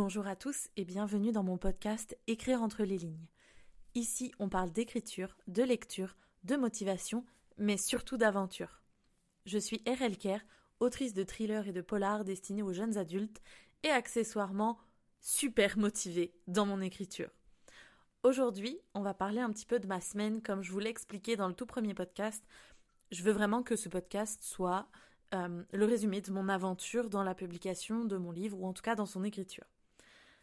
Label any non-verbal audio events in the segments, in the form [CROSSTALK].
Bonjour à tous et bienvenue dans mon podcast Écrire entre les lignes. Ici, on parle d'écriture, de lecture, de motivation, mais surtout d'aventure. Je suis R.L. Kerr, autrice de thrillers et de polars destinés aux jeunes adultes et accessoirement super motivée dans mon écriture. Aujourd'hui, on va parler un petit peu de ma semaine comme je vous l'ai expliqué dans le tout premier podcast. Je veux vraiment que ce podcast soit euh, le résumé de mon aventure dans la publication de mon livre ou en tout cas dans son écriture.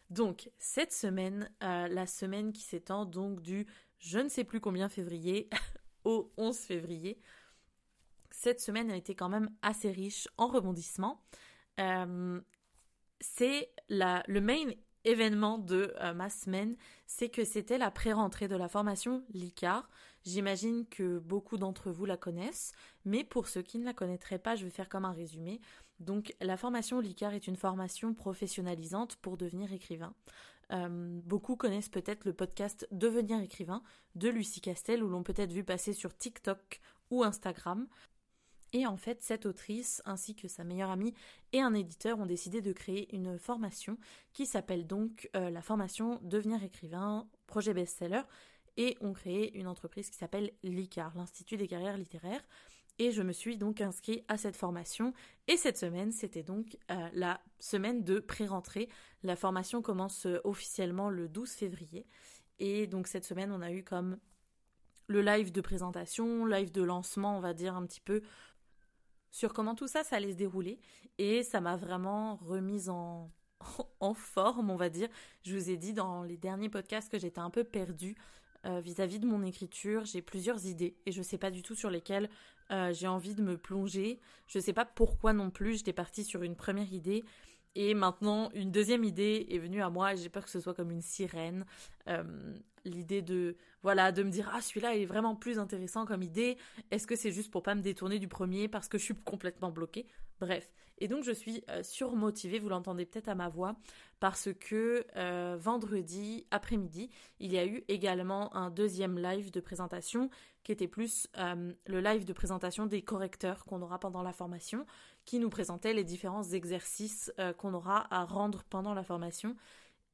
Donc, cette semaine, euh, la semaine qui s'étend donc du je ne sais plus combien février [LAUGHS] au 11 février, cette semaine a été quand même assez riche en rebondissements. Euh, c'est le main événement de euh, ma semaine, c'est que c'était la pré-rentrée de la formation LICAR. J'imagine que beaucoup d'entre vous la connaissent, mais pour ceux qui ne la connaîtraient pas, je vais faire comme un résumé. Donc la formation LICAR est une formation professionnalisante pour devenir écrivain. Euh, beaucoup connaissent peut-être le podcast Devenir écrivain de Lucie Castel, où l'on peut-être vu passer sur TikTok ou Instagram. Et en fait, cette autrice, ainsi que sa meilleure amie et un éditeur, ont décidé de créer une formation qui s'appelle donc euh, la formation Devenir écrivain, projet best-seller, et ont créé une entreprise qui s'appelle l'ICAR, l'Institut des carrières littéraires. Et je me suis donc inscrit à cette formation. Et cette semaine, c'était donc euh, la semaine de pré-rentrée. La formation commence euh, officiellement le 12 février. Et donc cette semaine, on a eu comme le live de présentation, live de lancement, on va dire un petit peu sur comment tout ça, allait se dérouler. Et ça m'a vraiment remise [LAUGHS] en forme, on va dire. Je vous ai dit dans les derniers podcasts que j'étais un peu perdue euh, vis-à-vis de mon écriture. J'ai plusieurs idées et je ne sais pas du tout sur lesquelles euh, j'ai envie de me plonger. Je ne sais pas pourquoi non plus. J'étais partie sur une première idée et maintenant une deuxième idée est venue à moi et j'ai peur que ce soit comme une sirène. Euh, l'idée de voilà de me dire ah celui-là est vraiment plus intéressant comme idée. Est-ce que c'est juste pour pas me détourner du premier parce que je suis complètement bloquée? Bref. Et donc je suis euh, surmotivée, vous l'entendez peut-être à ma voix, parce que euh, vendredi après-midi, il y a eu également un deuxième live de présentation qui était plus euh, le live de présentation des correcteurs qu'on aura pendant la formation, qui nous présentait les différents exercices qu'on aura à rendre pendant la formation.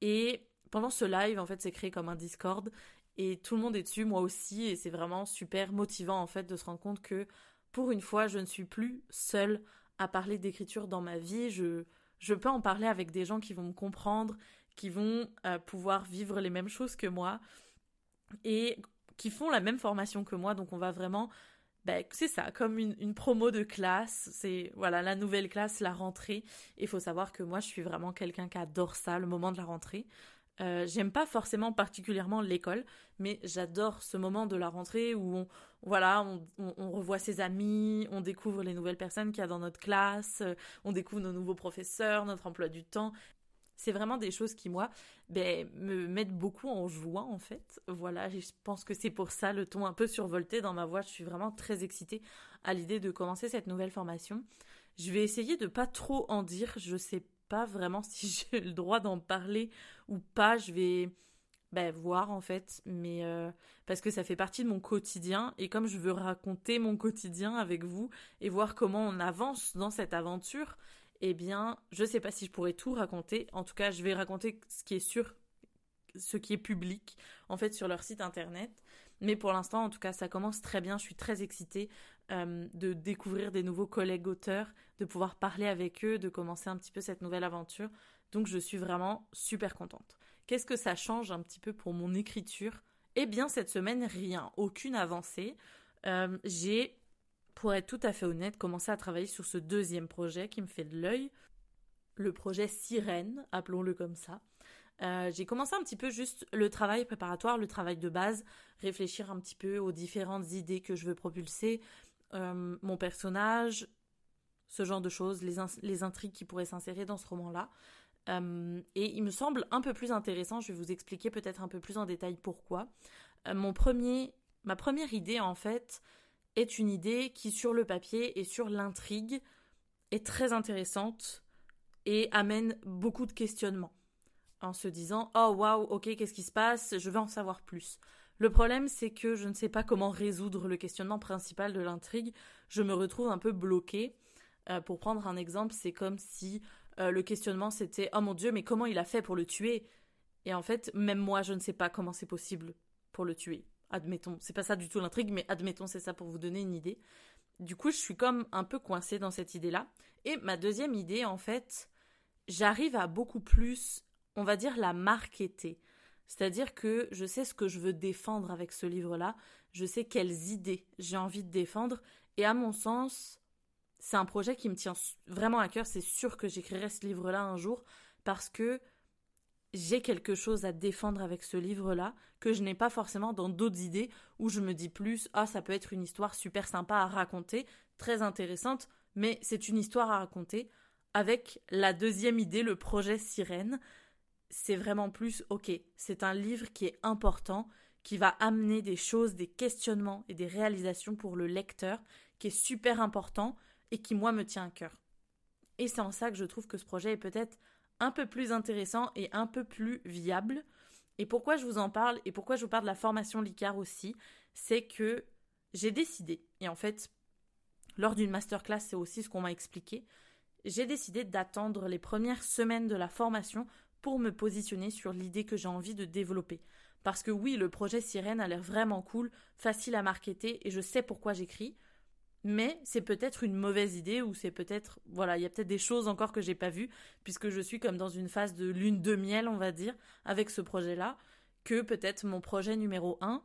Et pendant ce live, en fait, c'est créé comme un Discord et tout le monde est dessus, moi aussi, et c'est vraiment super motivant en fait de se rendre compte que pour une fois, je ne suis plus seule à parler d'écriture dans ma vie. Je, je peux en parler avec des gens qui vont me comprendre, qui vont euh, pouvoir vivre les mêmes choses que moi et qui font la même formation que moi. Donc on va vraiment, ben, c'est ça, comme une, une, promo de classe. C'est voilà la nouvelle classe, la rentrée. Il faut savoir que moi je suis vraiment quelqu'un qui adore ça, le moment de la rentrée. Euh, j'aime pas forcément particulièrement l'école, mais j'adore ce moment de la rentrée où on, voilà, on, revoit ses amis, on découvre les nouvelles personnes qu'il y a dans notre classe, euh, on découvre nos nouveaux professeurs, notre emploi du temps. C'est vraiment des choses qui, moi, ben, me mettent beaucoup en joie, en fait. Voilà, je pense que c'est pour ça le ton un peu survolté dans ma voix. Je suis vraiment très excitée à l'idée de commencer cette nouvelle formation. Je vais essayer de pas trop en dire. Je sais pas vraiment si [LAUGHS] j'ai le droit d'en parler ou pas. Je vais ben, voir en fait, mais euh, parce que ça fait partie de mon quotidien et comme je veux raconter mon quotidien avec vous et voir comment on avance dans cette aventure, eh bien, je sais pas si je pourrais tout raconter. En tout cas, je vais raconter ce qui est sûr, ce qui est public en fait sur leur site internet. Mais pour l'instant, en tout cas, ça commence très bien. Je suis très excitée euh, de découvrir des nouveaux collègues auteurs, de pouvoir parler avec eux, de commencer un petit peu cette nouvelle aventure. Donc je suis vraiment super contente. Qu'est-ce que ça change un petit peu pour mon écriture? Eh bien cette semaine, rien, aucune avancée. Euh, j'ai, pour être tout à fait honnête, commencé à travailler sur ce deuxième projet qui me fait de l'œil, le projet Sirène, appelons-le comme ça. Euh, j'ai commencé un petit peu juste le travail préparatoire, le travail de base, réfléchir un petit peu aux différentes idées que je veux propulser, euh, mon personnage, ce genre de choses, les, intrigues qui pourraient s'insérer dans ce roman-là. Euh, et il me semble un peu plus intéressant, je vais vous expliquer peut-être un peu plus en détail pourquoi. Euh, mon premier, ma première idée en fait est une idée qui sur le papier et sur l'intrigue est très intéressante et amène beaucoup de questionnements en se disant oh waouh ok qu'est-ce qui se passe? Je veux en savoir plus le problème, c'est que je ne sais pas comment résoudre le questionnement principal de l'intrigue. Je me retrouve un peu bloquée. Euh, pour prendre un exemple, c'est comme si euh, le questionnement c'était oh mon dieu mais comment il a fait pour le tuer? Et en fait même moi je ne sais pas comment c'est possible pour le tuer admettons. C'est pas ça du tout l'intrigue mais admettons c'est ça pour vous donner une idée. Du coup je suis comme un peu coincée dans cette idée là et ma deuxième idée en fait j'arrive à beaucoup plus on va dire la marketer c'est-à-dire que je sais ce que je veux défendre avec ce livre-là, je sais quelles idées j'ai envie de défendre, et à mon sens, c'est un projet qui me tient vraiment à cœur, c'est sûr que j'écrirai ce livre-là un jour, parce que j'ai quelque chose à défendre avec ce livre-là que je n'ai pas forcément dans d'autres idées où je me dis plus ah ça peut être une histoire super sympa à raconter, très intéressante, mais c'est une histoire à raconter avec la deuxième idée, le projet Sirène, c'est vraiment plus, ok, c'est un livre qui est important, qui va amener des choses, des questionnements et des réalisations pour le lecteur, qui est super important et qui, moi, me tient à cœur. Et c'est en ça que je trouve que ce projet est peut-être un peu plus intéressant et un peu plus viable. Et pourquoi je vous en parle et pourquoi je vous parle de la formation LICAR aussi, c'est que j'ai décidé, et en fait, lors d'une masterclass, c'est aussi ce qu'on m'a expliqué, j'ai décidé d'attendre les premières semaines de la formation pour me positionner sur l'idée que j'ai envie de développer. Parce que oui, le projet Sirène a l'air vraiment cool, facile à marketer et je sais pourquoi j'écris. Mais c'est peut-être une mauvaise idée ou c'est peut-être voilà, il y a peut-être des choses encore que j'ai pas vues puisque je suis comme dans une phase de lune de miel, on va dire, avec ce projet-là, que peut-être mon projet numéro 1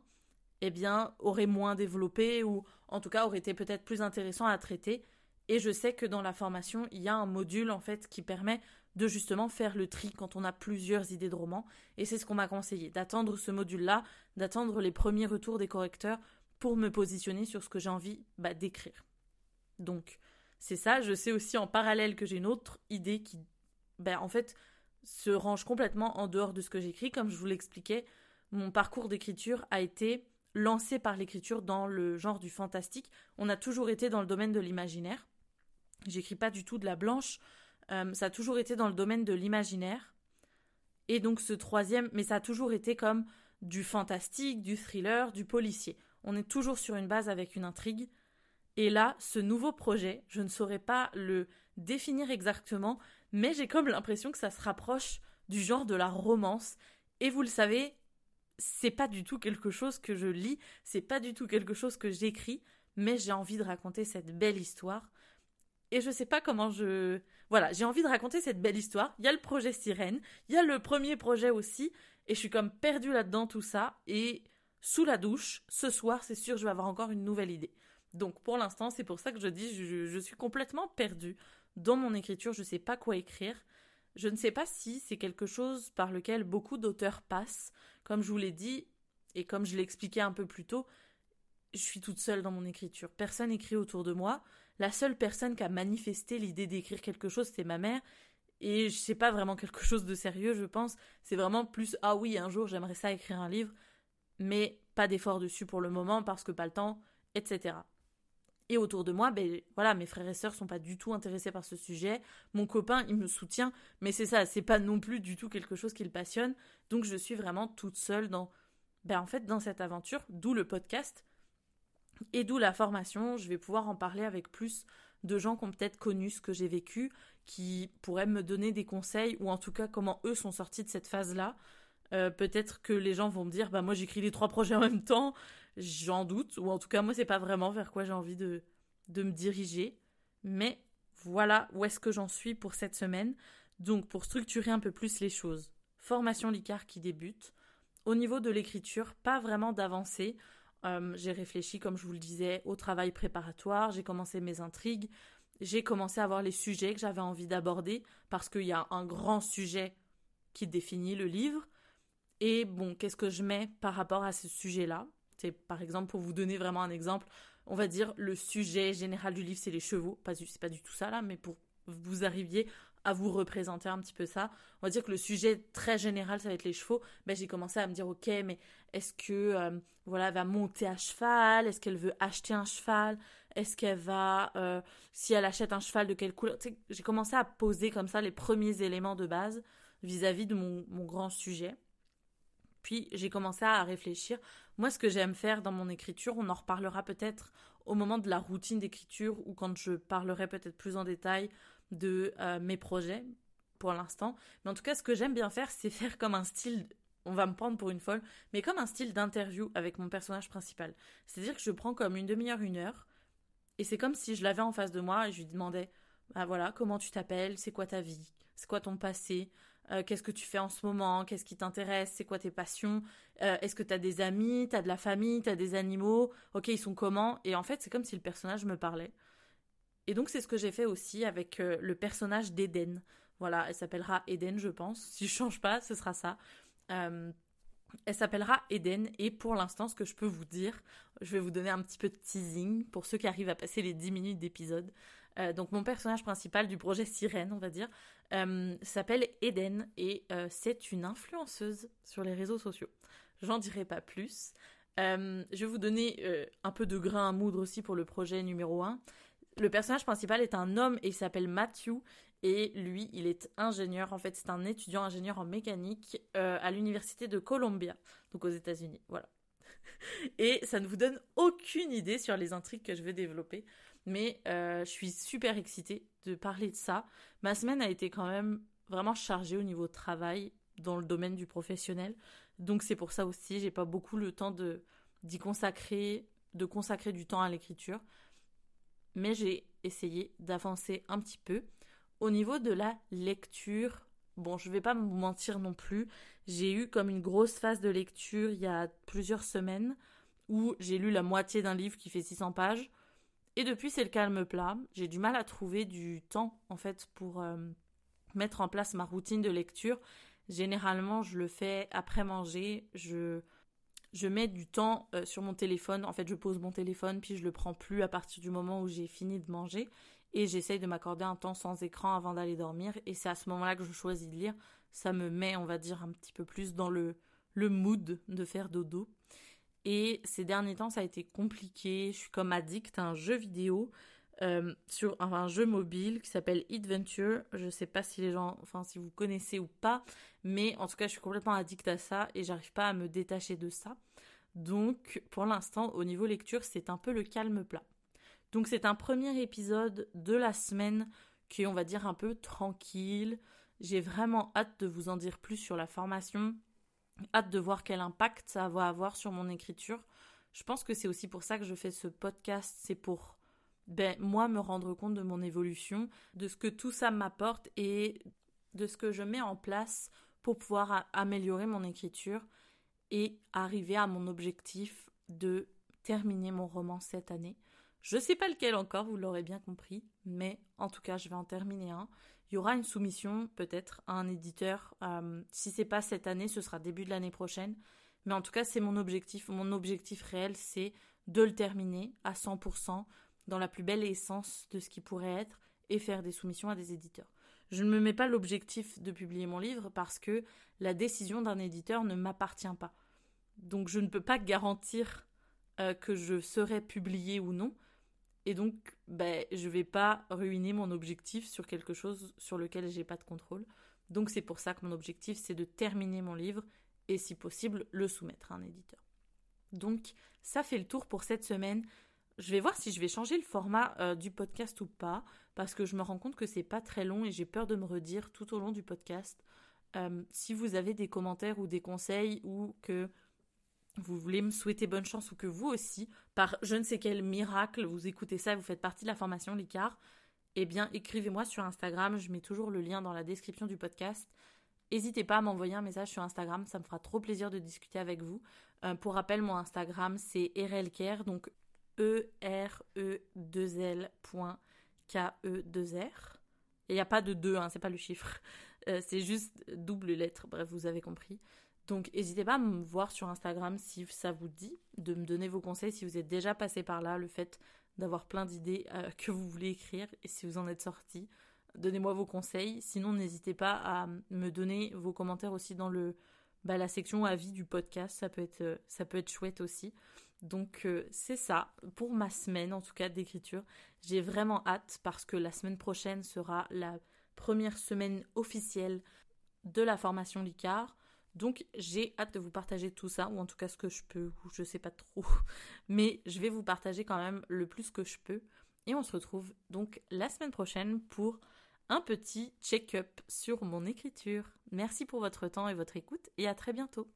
eh bien aurait moins développé ou en tout cas aurait été peut-être plus intéressant à traiter et je sais que dans la formation, il y a un module en fait qui permet de justement faire le tri quand on a plusieurs idées de romans. Et c'est ce qu'on m'a conseillé, d'attendre ce module-là, d'attendre les premiers retours des correcteurs pour me positionner sur ce que j'ai envie bah, d'écrire. Donc, c'est ça. Je sais aussi en parallèle que j'ai une autre idée qui, bah, en fait, se range complètement en dehors de ce que j'écris. Comme je vous l'expliquais, mon parcours d'écriture a été lancé par l'écriture dans le genre du fantastique. On a toujours été dans le domaine de l'imaginaire. J'écris pas du tout de la blanche. Euh, ça a toujours été dans le domaine de l'imaginaire. Et donc ce troisième, mais ça a toujours été comme du fantastique, du thriller, du policier. On est toujours sur une base avec une intrigue. Et là, ce nouveau projet, je ne saurais pas le définir exactement, mais j'ai comme l'impression que ça se rapproche du genre de la romance. Et vous le savez, c'est pas du tout quelque chose que je lis, c'est pas du tout quelque chose que j'écris, mais j'ai envie de raconter cette belle histoire. Et je sais pas comment je voilà, j'ai envie de raconter cette belle histoire. Il y a le projet Sirène, il y a le premier projet aussi, et je suis comme perdue là-dedans tout ça. Et sous la douche, ce soir, c'est sûr, je vais avoir encore une nouvelle idée. Donc pour l'instant, c'est pour ça que je dis, je, suis complètement perdue dans mon écriture, je ne sais pas quoi écrire. Je ne sais pas si c'est quelque chose par lequel beaucoup d'auteurs passent. Comme je vous l'ai dit, et comme je l'ai expliqué un peu plus tôt, je suis toute seule dans mon écriture. Personne n'écrit autour de moi. La seule personne qui a manifesté l'idée d'écrire quelque chose, c'est ma mère. Et je sais pas vraiment quelque chose de sérieux, je pense. C'est vraiment plus ah oui, un jour j'aimerais ça écrire un livre, mais pas d'effort dessus pour le moment parce que pas le temps, etc. Et autour de moi, ben voilà, mes frères et sœurs sont pas du tout intéressés par ce sujet. Mon copain, il me soutient, mais c'est ça, c'est pas non plus du tout quelque chose qui le passionne. Donc je suis vraiment toute seule dans, ben en fait, dans cette aventure, d'où le podcast. Et d'où la formation, je vais pouvoir en parler avec plus de gens qui ont peut-être connu ce que j'ai vécu, qui pourraient me donner des conseils, ou en tout cas comment eux sont sortis de cette phase-là. Euh, peut-être que les gens vont me dire, bah moi j'écris les trois projets en même temps, j'en doute, ou en tout cas moi c'est pas vraiment vers quoi j'ai envie de, me diriger. Mais voilà où est-ce que j'en suis pour cette semaine. Donc pour structurer un peu plus les choses, formation Licard qui débute. Au niveau de l'écriture, pas vraiment d'avancée. Euh, j'ai réfléchi, comme je vous le disais, au travail préparatoire, j'ai commencé mes intrigues, j'ai commencé à voir les sujets que j'avais envie d'aborder, parce qu'il y a un grand sujet qui définit le livre. Et bon, qu'est-ce que je mets par rapport à ce sujet-là? C'est par exemple, pour vous donner vraiment un exemple, on va dire le sujet général du livre, c'est les chevaux. Pas, c'est pas du tout ça là, mais pour vous arriviez à vous représenter un petit peu ça. On va dire que le sujet très général, ça va être les chevaux. Ben, j'ai commencé à me dire, ok, mais est-ce que euh, voilà, elle va monter à cheval? Est-ce qu'elle veut acheter un cheval? Est-ce qu'elle va, euh, si elle achète un cheval, de quelle couleur? J'ai commencé à poser comme ça les premiers éléments de base vis-à-vis de mon, mon grand sujet. Puis j'ai commencé à réfléchir. Moi, ce que j'aime faire dans mon écriture, on en reparlera peut-être au moment de la routine d'écriture ou quand je parlerai peut-être plus en détail de euh, mes projets. pour l'instant. Mais en tout cas, ce que j'aime bien faire, c'est faire comme un style on va me prendre pour une folle, mais comme un style d'interview avec mon personnage principal. C'est-à-dire que je prends comme une demi-heure, une heure, et c'est comme si je l'avais en face de moi et je lui demandais, bah voilà, comment tu t'appelles, c'est quoi ta vie, c'est quoi ton passé, euh, qu'est-ce que tu fais en ce moment, qu'est-ce qui t'intéresse, c'est quoi tes passions, euh, est-ce que tu as des amis, tu as de la famille, tu as des animaux, ok, ils sont comment Et en fait, c'est comme si le personnage me parlait. Et donc, c'est ce que j'ai fait aussi avec euh, le personnage d'Eden. Voilà, elle s'appellera Eden, je pense. Si je change pas, ce sera ça. elle s'appellera Eden et pour l'instant, ce que je peux vous dire, je vais vous donner un petit peu de teasing pour ceux qui arrivent à passer les 10 minutes d'épisode. donc mon personnage principal du projet Sirène, on va dire, euh, s'appelle Eden et euh, c'est une influenceuse sur les réseaux sociaux. J'en dirai pas plus. Euh, je vais vous donner un peu de grain à moudre aussi pour le projet numéro 1. Le personnage principal est un homme et il s'appelle Matthew et lui, il est ingénieur. En fait, c'est un étudiant ingénieur en mécanique à l'université de Columbia, donc aux États-Unis. Voilà. [LAUGHS] et ça ne vous donne aucune idée sur les intrigues que je vais développer. Mais je suis super excitée de parler de ça. Ma semaine a été quand même vraiment chargée au niveau travail dans le domaine du professionnel. Donc c'est pour ça aussi, j'ai pas beaucoup le temps d'y consacrer, de consacrer du temps à l'écriture. Mais j'ai essayé d'avancer un petit peu. Au niveau de la lecture, bon, je vais pas vous mentir non plus, j'ai eu comme une grosse phase de lecture il y a plusieurs semaines où j'ai lu la moitié d'un livre qui fait 600 pages. Et depuis, c'est le calme plat. J'ai du mal à trouver du temps, en fait, pour euh, mettre en place ma routine de lecture. Généralement, je le fais après manger. Je, je mets du temps euh, sur mon téléphone. En fait, je pose mon téléphone, puis je le prends plus à partir du moment où j'ai fini de manger. Et j'essaye de m'accorder un temps sans écran avant d'aller dormir. Et c'est à ce moment-là que je choisis de lire. Ça me met, on va dire, un petit peu plus dans le, le mood de faire dodo. Et ces derniers temps, ça a été compliqué. Je suis comme addict à un jeu vidéo, euh, sur un jeu mobile qui s'appelle Adventure. Je sais pas si les gens, enfin si vous connaissez ou pas, mais en tout cas, je suis complètement addict à ça et j'arrive pas à me détacher de ça. Donc, pour l'instant, au niveau lecture, c'est un peu le calme plat. Donc, c'est un premier épisode de la semaine qui est, on va dire, un peu tranquille. J'ai vraiment hâte de vous en dire plus sur la formation hâte de voir quel impact ça va avoir sur mon écriture. Je pense que c'est aussi pour ça que je fais ce podcast, c'est pour ben, moi me rendre compte de mon évolution, de ce que tout ça m'apporte et de ce que je mets en place pour pouvoir améliorer mon écriture et arriver à mon objectif de terminer mon roman cette année. Je ne sais pas lequel encore, vous l'aurez bien compris, mais en tout cas, je vais en terminer un. Il y aura une soumission peut-être à un éditeur. Euh, si c'est pas cette année, ce sera début de l'année prochaine. Mais en tout cas, c'est mon objectif. Mon objectif réel, c'est de le terminer à 100% dans la plus belle essence de ce qui pourrait être et faire des soumissions à des éditeurs. Je ne me mets pas l'objectif de publier mon livre parce que la décision d'un éditeur ne m'appartient pas. Donc je ne peux pas garantir euh, que je serai publié ou non. Et donc, ben, je vais pas ruiner mon objectif sur quelque chose sur lequel j'ai pas de contrôle. Donc, c'est pour ça que mon objectif, c'est de terminer mon livre et, si possible, le soumettre à un éditeur. Donc, ça fait le tour pour cette semaine. Je vais voir si je vais changer le format euh, du podcast ou pas, parce que je me rends compte que c'est pas très long et j'ai peur de me redire tout au long du podcast. Euh, si vous avez des commentaires ou des conseils ou que vous voulez me souhaiter bonne chance ou que vous aussi, par je ne sais quel miracle, vous écoutez ça et vous faites partie de la formation Licard, eh bien écrivez-moi sur Instagram, je mets toujours le lien dans la description du podcast. N'hésitez pas à m'envoyer un message sur Instagram, ça me fera trop plaisir de discuter avec vous. Euh, pour rappel, mon Instagram c'est erelker, donc e r e 2 l k e 2 r Il n'y a pas de 2, hein, c'est pas le chiffre. Euh, c'est juste double lettre, bref, vous avez compris. Donc n'hésitez pas à me voir sur Instagram si ça vous dit, de me donner vos conseils si vous êtes déjà passé par là, le fait d'avoir plein d'idées euh, que vous voulez écrire et si vous en êtes sorti. Donnez-moi vos conseils. Sinon, n'hésitez pas à me donner vos commentaires aussi dans le bah, la section avis du podcast. Ça peut être, euh, ça peut être chouette aussi. Donc euh, c'est ça pour ma semaine en tout cas d'écriture. J'ai vraiment hâte parce que la semaine prochaine sera la première semaine officielle de la formation Licard. Donc j'ai hâte de vous partager tout ça, ou en tout cas ce que je peux, ou je sais pas trop. [LAUGHS] Mais je vais vous partager quand même le plus que je peux. Et on se retrouve donc la semaine prochaine pour un petit check-up sur mon écriture. Merci pour votre temps et votre écoute et à très bientôt.